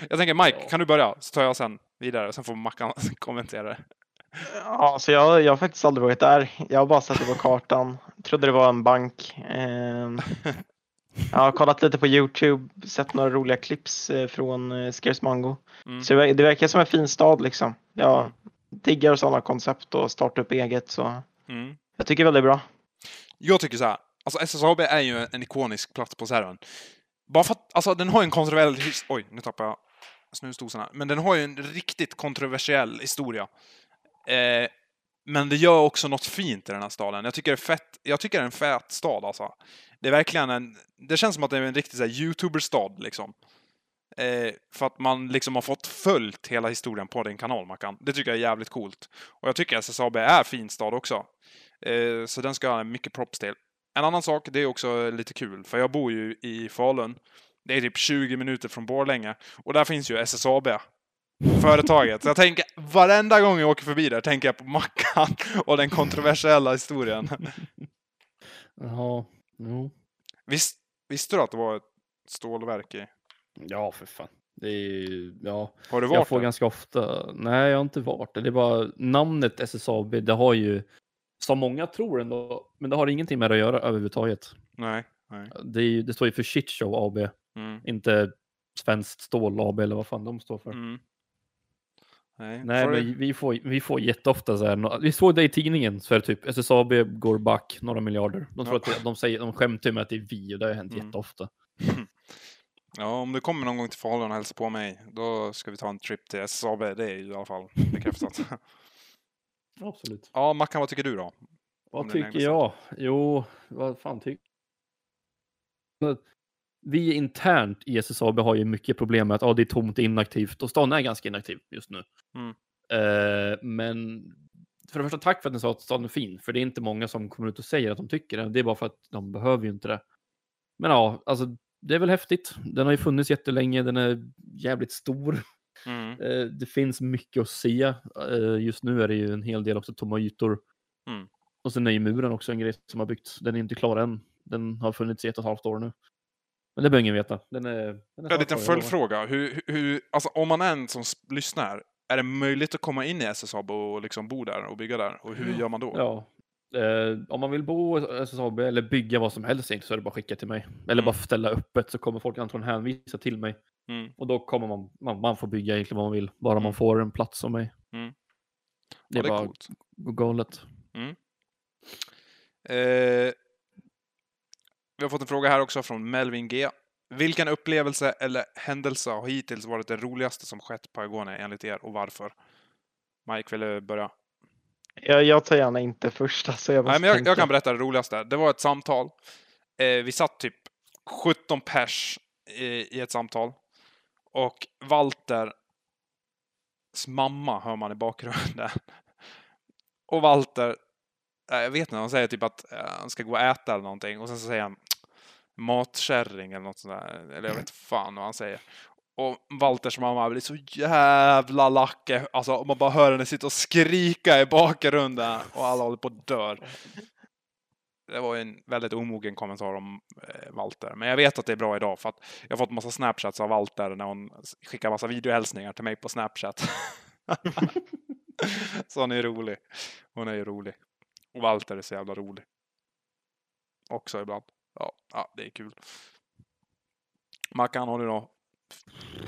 jag tänker Mike, Ja. kan du börja? Så tar jag sen vidare, sen får Mackan kommentera det. Ja, så jag, jag har faktiskt aldrig varit där. Jag har bara sett det på kartan. Trodde det var en bank. Ehm, Jag har kollat lite på Youtube, sett några roliga clips eh, från eh, Scares Mango. Mm. Så det ver- det verkar som en fin stad liksom. Jag diggar sådana koncept och starta upp eget så Mm. jag tycker väldigt bra. Jag tycker så här. Alltså SSAB är ju en ikonisk plats på servern. Bara för att, alltså den har en kontroversiell... Oj, nu tappade jag snusdosan här. Men den har ju en riktigt kontroversiell historia. Eh, men det gör också något fint i den här staden. Jag tycker det är fett. Jag tycker det är en fet stad alltså. Det är verkligen en... Det känns som att det är en riktig så här, YouTuber-stad liksom. Eh, för att man liksom har fått följt hela historien på din kanal, Mackan. Det tycker jag är jävligt coolt. Och jag tycker SSAB är en fin stad också. Eh, så den ska jag ha mycket props till. En annan sak, det är också lite kul, för jag bor ju i Falun. Det är typ 20 minuter från Borlänge. Och där finns ju SSAB. Företaget. Så jag tänker, varenda gång jag åker förbi där tänker jag på Mackan och den kontroversiella historien. Jaha, jo. Visst, visste du att det var ett stålverk i Ja, för fan. Det är ja. Har du Jag varit får där? ganska ofta, nej jag har inte varit det. Det är bara namnet SSAB, det har ju, som många tror ändå, men det har ingenting med det att göra överhuvudtaget. Nej. nej. Det, är, det står ju för Shit Show AB, Mm. inte Svenskt Stål AB eller vad fan de står för. Mm. Nej, Nej, får men du- vi får, vi får jätteofta så här, vi såg det i tidningen, så är det typ SSAB går back några miljarder. De, tror Ja. att det, de, säger, de skämtar ju med att det är vi och det har hänt Mm. jätteofta. Ja, om du kommer någon gång till Falun och hälsar på mig, då ska vi ta en trip till SSAB. Det är ju i alla fall bekräftat. Absolut. ja, Mackan, vad tycker du då? Vad tycker jag? Jo, vad fan tycker Vi internt i SSAB har ju mycket problem med att ja, det är tomt, det är inaktivt och stan är ganska inaktiv just nu. Mm. Eh, men för det första, tack för att ni sa att stan är fin, för det är inte många som kommer ut och säger att de tycker det. Det är bara för att de behöver ju inte det. Men ja, alltså det är väl häftigt. Den har ju funnits jättelänge, den är jävligt stor. Mm. Eh, det finns mycket att se. Eh, just nu är det ju en hel del också tomma ytor. Mm. Och sen är ju muren också en grej som har byggts. Den är inte klar än. Den har funnits i ett och ett halvt år nu. Men det behöver ingen veta. Den är, den är en liten följdfråga. Hur, hur, alltså, om man är en som lyssnar, är det möjligt att komma in i SSAB och liksom bo där och bygga där? Och hur gör man då? Ja. Eh, om man vill bo i SSAB eller bygga vad som helst så är det bara att skicka till mig. Eller Mm. bara ställa öppet så kommer folk antagligen hänvisa till mig. Mm. Och då kommer man, man, man får bygga egentligen vad man vill. Bara Mm. man får en plats av mig. Mm. Det är ja, det är bara coolt. galet. Eh, vi har fått en fråga här också från Melvin G. Vilken upplevelse eller händelse har hittills varit det roligaste som skett på Agone enligt er och varför? Mike, vill du börja? Jag, jag tar gärna inte första så jag måste Nej, men jag, jag kan berätta det roligaste. Det var ett samtal. Eh, vi satt typ 17 pers i, i ett samtal. Och Walters mamma hör man i bakgrunden. Och Walter, eh, jag vet inte, han säger typ att eh, han ska gå och äta eller någonting. Och sen så säger han matkärring eller något sånt där. Eller jag vet fan vad han säger. Och Walters mamma blir så jävla lack. Alltså man bara hör henne sitta och skrika i bakgrunden och alla håller på att dö. Det var en väldigt omogen kommentar om eh, Walter. Men jag vet att det är bra idag för att jag har fått massa snapchats av Walter när hon skickar massa videohälsningar till mig på snapchat. så hon är rolig. Hon är ju rolig. Och Walter är så jävla rolig. Också ibland. Ja, ja det är kul. Mackan, har du något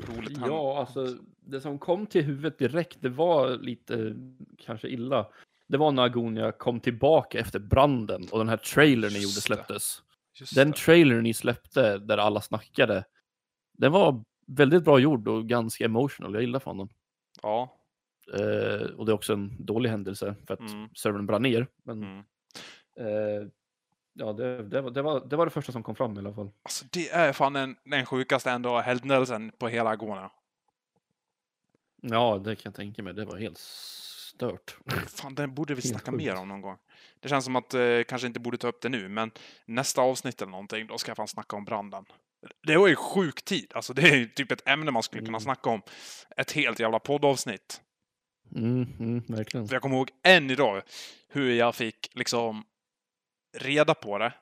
roligt? Ja, alltså det som kom till huvudet direkt, det var lite kanske illa. Det var när Agonia kom tillbaka efter branden och den här trailern ni gjorde släpptes. Just Den det. trailern ni släppte där alla snackade, den var väldigt bra gjord och ganska emotional. Jag gillar fan den. Ja. Eh, och det är också en dålig händelse för att Mm. servern brann ner. Men Mm. eh, ja, det, det, var, det, var, det var det första som kom fram i alla fall. Alltså det är fan den, den sjukaste ändå händelsen på hela Agona. Ja, det kan jag tänka mig. Det var helt stört. Fan, den borde vi Helt snacka sjukt. mer om någon gång. Det känns som att eh, kanske inte borde ta upp det nu, men nästa avsnitt eller någonting, då ska jag fan snacka om branden. Det var ju sjuk tid. Alltså det är ju typ ett ämne man skulle kunna Mm. snacka om. Ett helt jävla poddavsnitt. Mm, mm, verkligen. För jag kommer ihåg än idag hur jag fick liksom reda på det.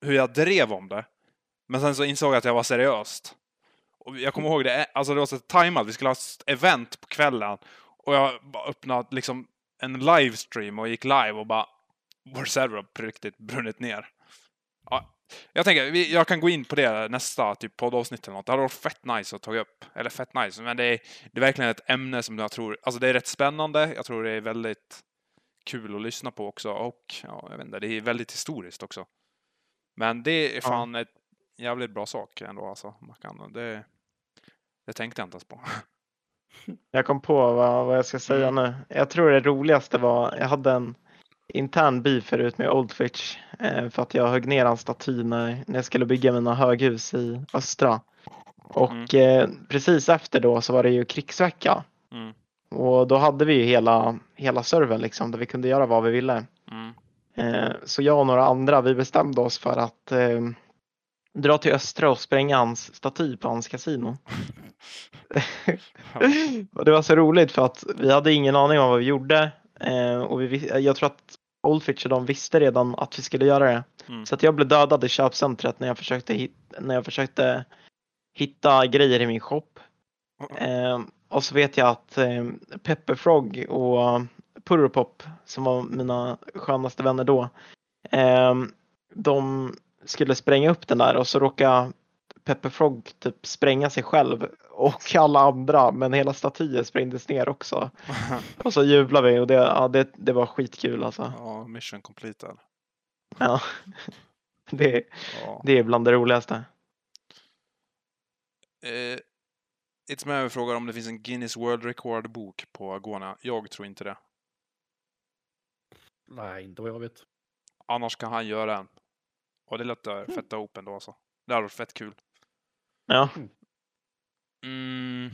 Hur jag drev om det. Men sen så insåg jag att jag var seriöst. Och jag kommer ihåg det, eh, alltså det var så tajmat, vi skulle ha ett event på kvällen. Och jag öppnade liksom en livestream och gick live och bara vår server har på riktigt brunnit ner. Ja, jag tänker, jag kan gå in på det nästa typ poddavsnitt eller något. Det hade varit fett nice att ta upp. Eller fett nice, men det är, det är verkligen ett ämne som jag tror, alltså det är rätt spännande. Jag tror det är väldigt kul att lyssna på också och ja, jag vet inte, det är väldigt historiskt också. Men det är fan ett jävligt bra sak ändå alltså. Man kan, det, det tänkte jag inte ens på. Jag kom på vad, vad jag ska säga Mm. nu. Jag tror det roligaste var, jag hade en intern beef förut med Oldfitch eh, för att jag högg ner hans staty när, när jag skulle bygga mina höghus i Östra. Och eh, precis efter då så var det ju krigsvecka Mm, och då hade vi ju hela, hela servern liksom där vi kunde göra vad vi ville. mm, Eh, så jag och några andra vi bestämde oss för att eh, dra till Östra och spränga hans staty på hans kasino. och det var så roligt för att vi hade ingen aning om vad vi gjorde. Eh, och vi, jag tror att Oldfitch och de visste redan att vi skulle göra det. Mm. Så att jag blev dödad i köpcentret när jag försökte, hit, när jag försökte hitta grejer i min shop. Eh, och så vet jag att eh, Pepperfrog och Purropop som var mina skönaste vänner då. Eh, de skulle spränga upp den där och så råkade Pepperfrog typ spränga sig själv och alla andra men hela statyn sprängdes ner också. Och så jublade vi och det, ja, det, det var skitkul alltså. ja, mission completed. Ja. Det, Ja. det är bland det roligaste. Eh, It's med frågar om det finns en Guinness World Record-bok på Agona. Jag tror inte det. Nej, inte vad jag vet. Annars kan han göra en. Och det låter fett dope ändå alltså. Det hade varit fett kul. Ja, Mm.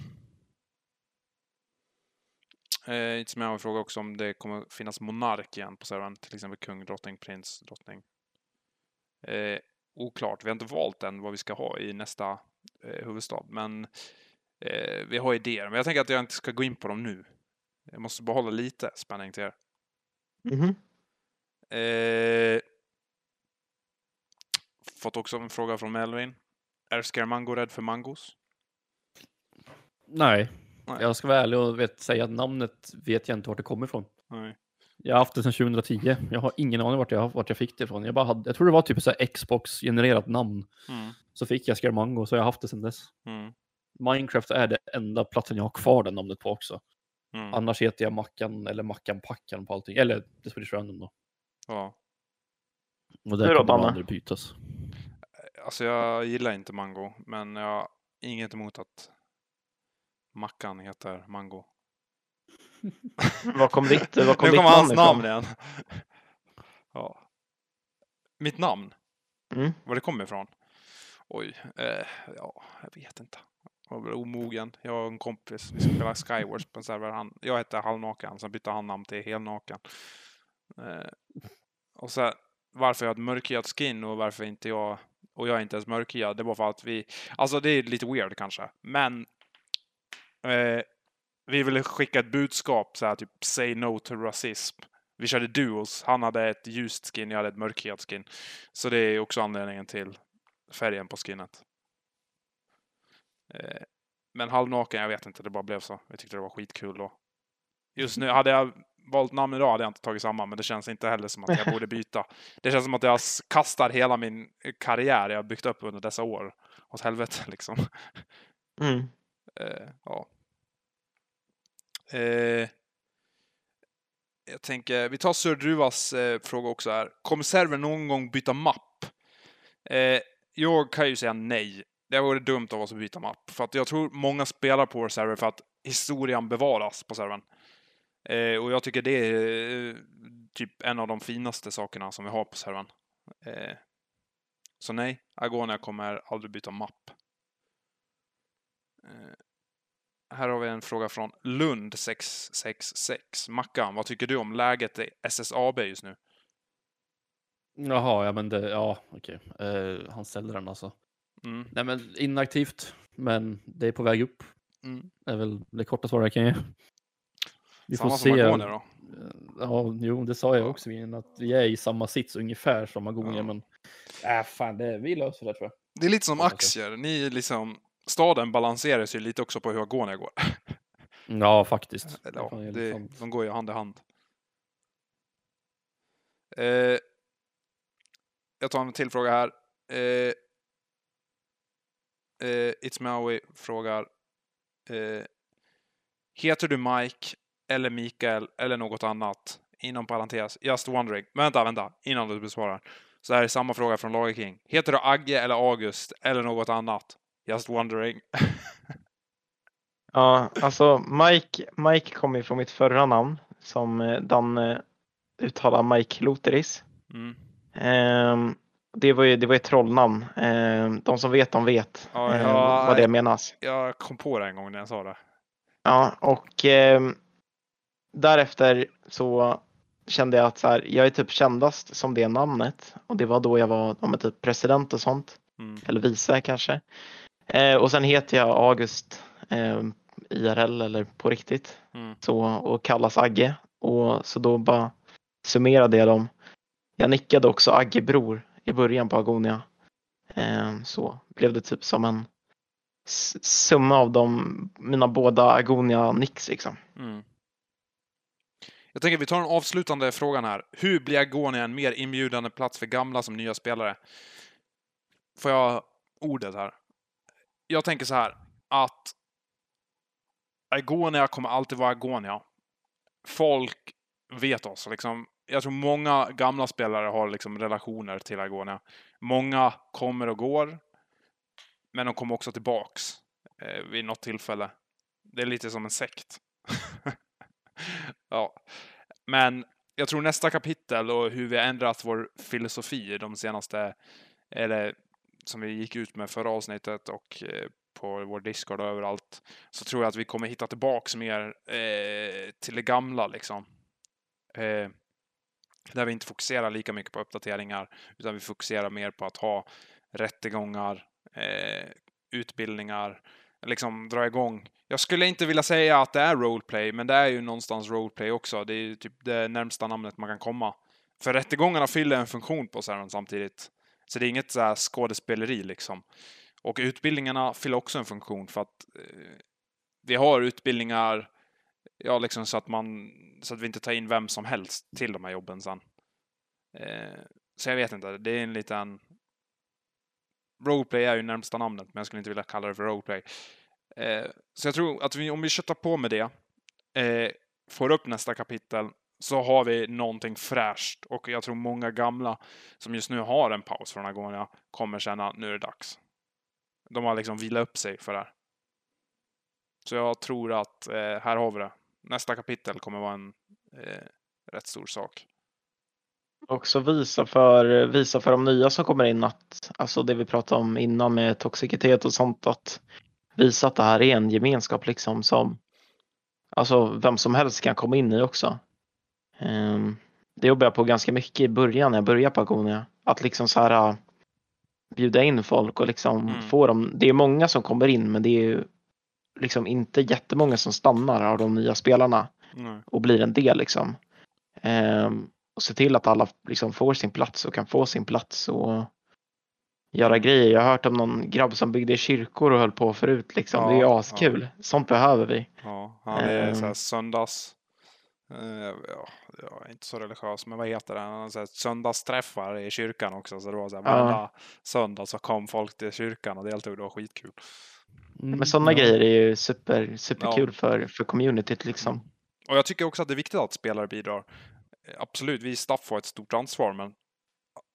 Eh, inte som jag har en fråga också om det kommer finnas monark igen på servern. Till exempel kung, drottning, prins, drottning. Eh, oklart. Vi har inte valt än vad vi ska ha i nästa eh, huvudstad. Men eh, vi har idéer. Men jag tänker att jag inte ska gå in på dem nu. Jag måste behålla lite spänning till er. mhm. Eh, fått också en fråga från Melvin. Är Scaremango rädd för mangos? Nej. Nej. Jag ska vara ärlig och vet, säga att namnet vet jag inte vart det kommer ifrån. Nej. Jag har haft det sedan 2010. Jag har ingen aning vart jag, vart jag fick det ifrån. Jag, bara hade, jag tror det var typ så Xbox-genererat namn. Mm. Så fick jag Scaremango, så jag har haft det sedan dess. Mm. Minecraft är det enda platsen jag har kvar det namnet på också. Mm. Annars heter jag Mackan eller Mackan Packan på allting. Eller Swedish Random då. Ja. Och då, kommer Danne? aldrig bytas. Alltså jag gillar inte mango, men jag har inget emot att mackan heter mango. Vad kom ditt, vad kom Nu kommer hans namn namn ifrån? igen. ja. Mitt namn? Mm. Var det kommer ifrån? Oj, eh, ja, jag vet inte. Var väl omogen. Jag och en kompis, vi spelade Skywars på en server. Han, jag hette halvnaken, sen bytte han namn till helnaken. Eh, och så varför jag har ett mörkhyat skin och varför inte jag och jag är inte ens mörkhyad, det var för att vi, alltså det är lite weird kanske, men eh, vi ville skicka ett budskap så här typ say no to rasism. Vi körde duos. Han hade ett ljust skin, jag hade ett mörkhyat skin. Så det är också anledningen till färgen på skinnet. Eh, men halvnaken, jag vet inte, det bara blev så. Jag tyckte det var skitkul då. Just nu, hade jag valt namn idag hade jag inte tagit samma, men det känns inte heller som att jag borde byta. Det känns som att jag kastar hela min karriär jag har byggt upp under dessa år åt helvete liksom. Mm. Eh, ja. Eh, jag tänker, vi tar Sördruvas eh, fråga också här. Kommer servern någon gång byta mapp? Eh, jag kan ju säga nej. Det vore dumt av oss att byta mapp. För att jag tror många spelar på vår server för att historien bevaras på servern. Eh, och jag tycker det är eh, typ en av de finaste sakerna som vi har på servern. Eh, så nej, Agonia kommer aldrig byta mapp. Eh, här har vi en fråga från Lund 666. Mackan, vad tycker du om läget i SSAB just nu? Jaha, ja men det, ja okej. Eh, han ställde den alltså. Mm. Nej men inaktivt, men det är på väg upp. Mm. Det är väl det korta svaret jag kan ge. Vi Samma får som se. Agonia då? Ja, jo, det sa jag Ja. också innan, att vi är i samma sits ungefär som Agonia, Ja. men äh, fan, det, vi löser det tror jag. Det är lite som aktier. Ni liksom, staden balanseras ju lite också på hur Agonia går. Ja, faktiskt. Eller, ja, det, sant. de går ju hand i hand. Eh, jag tar en till fråga här. Eh, eh, It's Maui frågar. Eh, heter du Mike eller Mikael eller något annat? Inom parentes, just wondering. Men vänta, vänta, innan du besvarar. Så här är samma fråga från Lager King. Heter du Agge eller August eller något annat? Just wondering. Ja, alltså Mike, Mike kommer ju från mitt förra namn som eh, Danne uttalar Mike Loteris. Mm. Ehm, det var ju det var ett trollnamn. Ehm, de som vet, de vet Ja, ehm, ja, vad det menas. Jag kom på det en gång när jag sa det. Ja, och ehm, därefter så kände jag att så här, jag är typ kändast som det namnet och det var då jag var ja, typ president och sånt. Mm. eller vice kanske. Eh, och sen heter jag August eh, IRL eller på riktigt Mm. så, och kallas Agge. Och så då bara summerade jag dem. Jag nickade också Agge bror i början på Agonia. Ehm, så blev det typ som en summa av de, mina båda Agonia Nix liksom. Mm. Jag tänker vi tar den avslutande frågan här. Hur blir Agonia en mer inbjudande plats för gamla som nya spelare? Får jag ordet här? Jag tänker så här att Agonia kommer alltid vara Agonia. Folk vet oss. Liksom, jag tror många gamla spelare har liksom relationer till Agonia. Många kommer och går. Men de kommer också tillbaks eh, vid något tillfälle. Det är lite som en sekt. ja. Men jag tror nästa kapitel och hur vi har ändrat vår filosofi de senaste, eller som vi gick ut med förra avsnittet och eh, på vår Discord och överallt, så tror jag att vi kommer hitta tillbaks mer eh, till det gamla liksom. Eh, där vi inte fokuserar lika mycket på uppdateringar, utan vi fokuserar mer på att ha rättegångar, eh, utbildningar, liksom dra igång. Jag skulle inte vilja säga att det är roleplay, men det är ju någonstans roleplay också. Det är ju typ det närmsta namnet man kan komma. För rättegångarna fyller en funktion på servern samtidigt. Så det är inget så här skådespeleri liksom. Och utbildningarna fyller också en funktion för att eh, vi har utbildningar ja, liksom så att man så att vi inte tar in vem som helst till de här jobben sen. Eh, så jag vet inte, det är en liten Roleplay är ju närmsta namnet, men jag skulle inte vilja kalla det för roleplay. Eh, så jag tror att vi, om vi köttar på med det, eh, får upp nästa kapitel, så har vi någonting fräscht. Och jag tror många gamla som just nu har en paus från Agonia kommer känna nu är det dags. De har liksom vilat upp sig för det här. Så jag tror att eh, här har vi det. Nästa kapitel kommer vara en eh, rätt stor sak. Också visa för, visa för de nya som kommer in att, alltså det vi pratade om innan med toxicitet och sånt, att visa att det här är en gemenskap liksom som alltså vem som helst kan komma in i också. Um, det jobbade jag på ganska mycket i början när jag började på Agonia. Att liksom så här uh, bjuda in folk och liksom Mm. få dem. Det är många som kommer in men det är ju liksom inte jättemånga som stannar av de nya spelarna Mm. och blir en del liksom. Ehm, och se till att alla liksom får sin plats och kan få sin plats och göra grejer. Jag har hört om någon grabb som byggde kyrkor och höll på förut liksom. det är ju Ja, askul. Sånt behöver vi. Ja, han är Ehm. så här söndags... eh, ja, är inte så religiös, men vad heter det? Så här söndagsträffar i kyrkan också. Så det var så här, Ja. söndag så kom folk till kyrkan och deltog. Det var skitkul. Mm, Men sådana ja. grejer är ju super, superkul för, för communityt liksom. Och jag tycker också att det är viktigt att spelare bidrar. Eh, Absolut, vi i staff har ett stort ansvar, men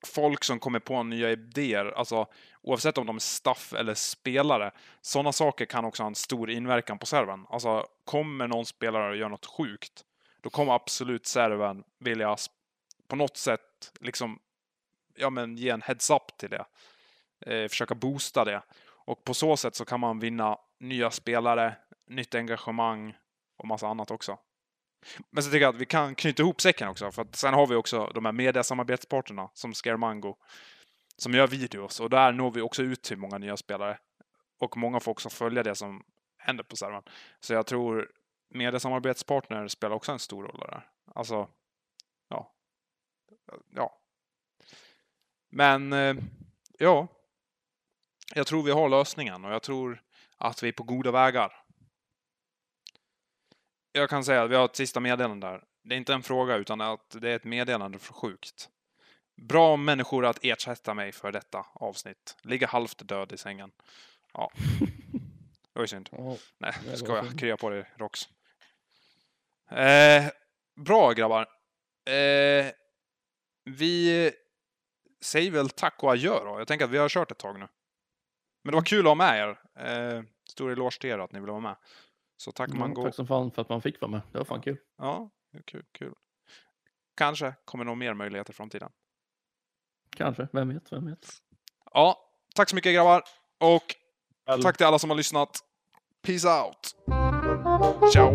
folk som kommer på nya idéer, alltså oavsett om de är staff eller spelare, sådana saker kan också ha en stor inverkan på servern. Alltså, kommer någon spelare och gör något sjukt, då kommer absolut servern vilja på något sätt liksom, ja men ge en heads-up till det. Eh, försöka boosta det. Och på så sätt så kan man vinna nya spelare, nytt engagemang och massa annat också. Men så tycker jag att vi kan knyta ihop säcken också, för att sen har vi också de här mediasamarbetsparterna som Scaremango, som gör videos och där når vi också ut till många nya spelare. Och många får också följa det som händer på servern. Så jag tror mediesamarbetspartner spelar också en stor roll där. Alltså, ja. Ja. Men, eh, ja. Jag tror vi har lösningen och jag tror att vi är på goda vägar. Jag kan säga att vi har ett sista meddelande där. Det är inte en fråga utan att det är ett meddelande för sjukt. Bra människor att ersätta mig för detta avsnitt. Ligga halvt död i sängen. Ja. Det var ju synd. Ja, Nej, ska jag krya på dig, Rox. Eh, bra grabbar. Eh, vi säger väl tack och adjö då. Jag tänker att vi har kört ett tag nu. Men det var kul att ha med er. Eh, stor eloge till er att ni ville vara med. Så tack ja, Mango. tack som fan för att man fick vara med. Det var fan kul. Ja, kul, kul. Kanske kommer nog mer möjligheter i framtiden. Kanske, vem vet, vem vet. Ja, tack så mycket grabbar. Och Väl- tack till alla som har lyssnat. Peace out. Ciao.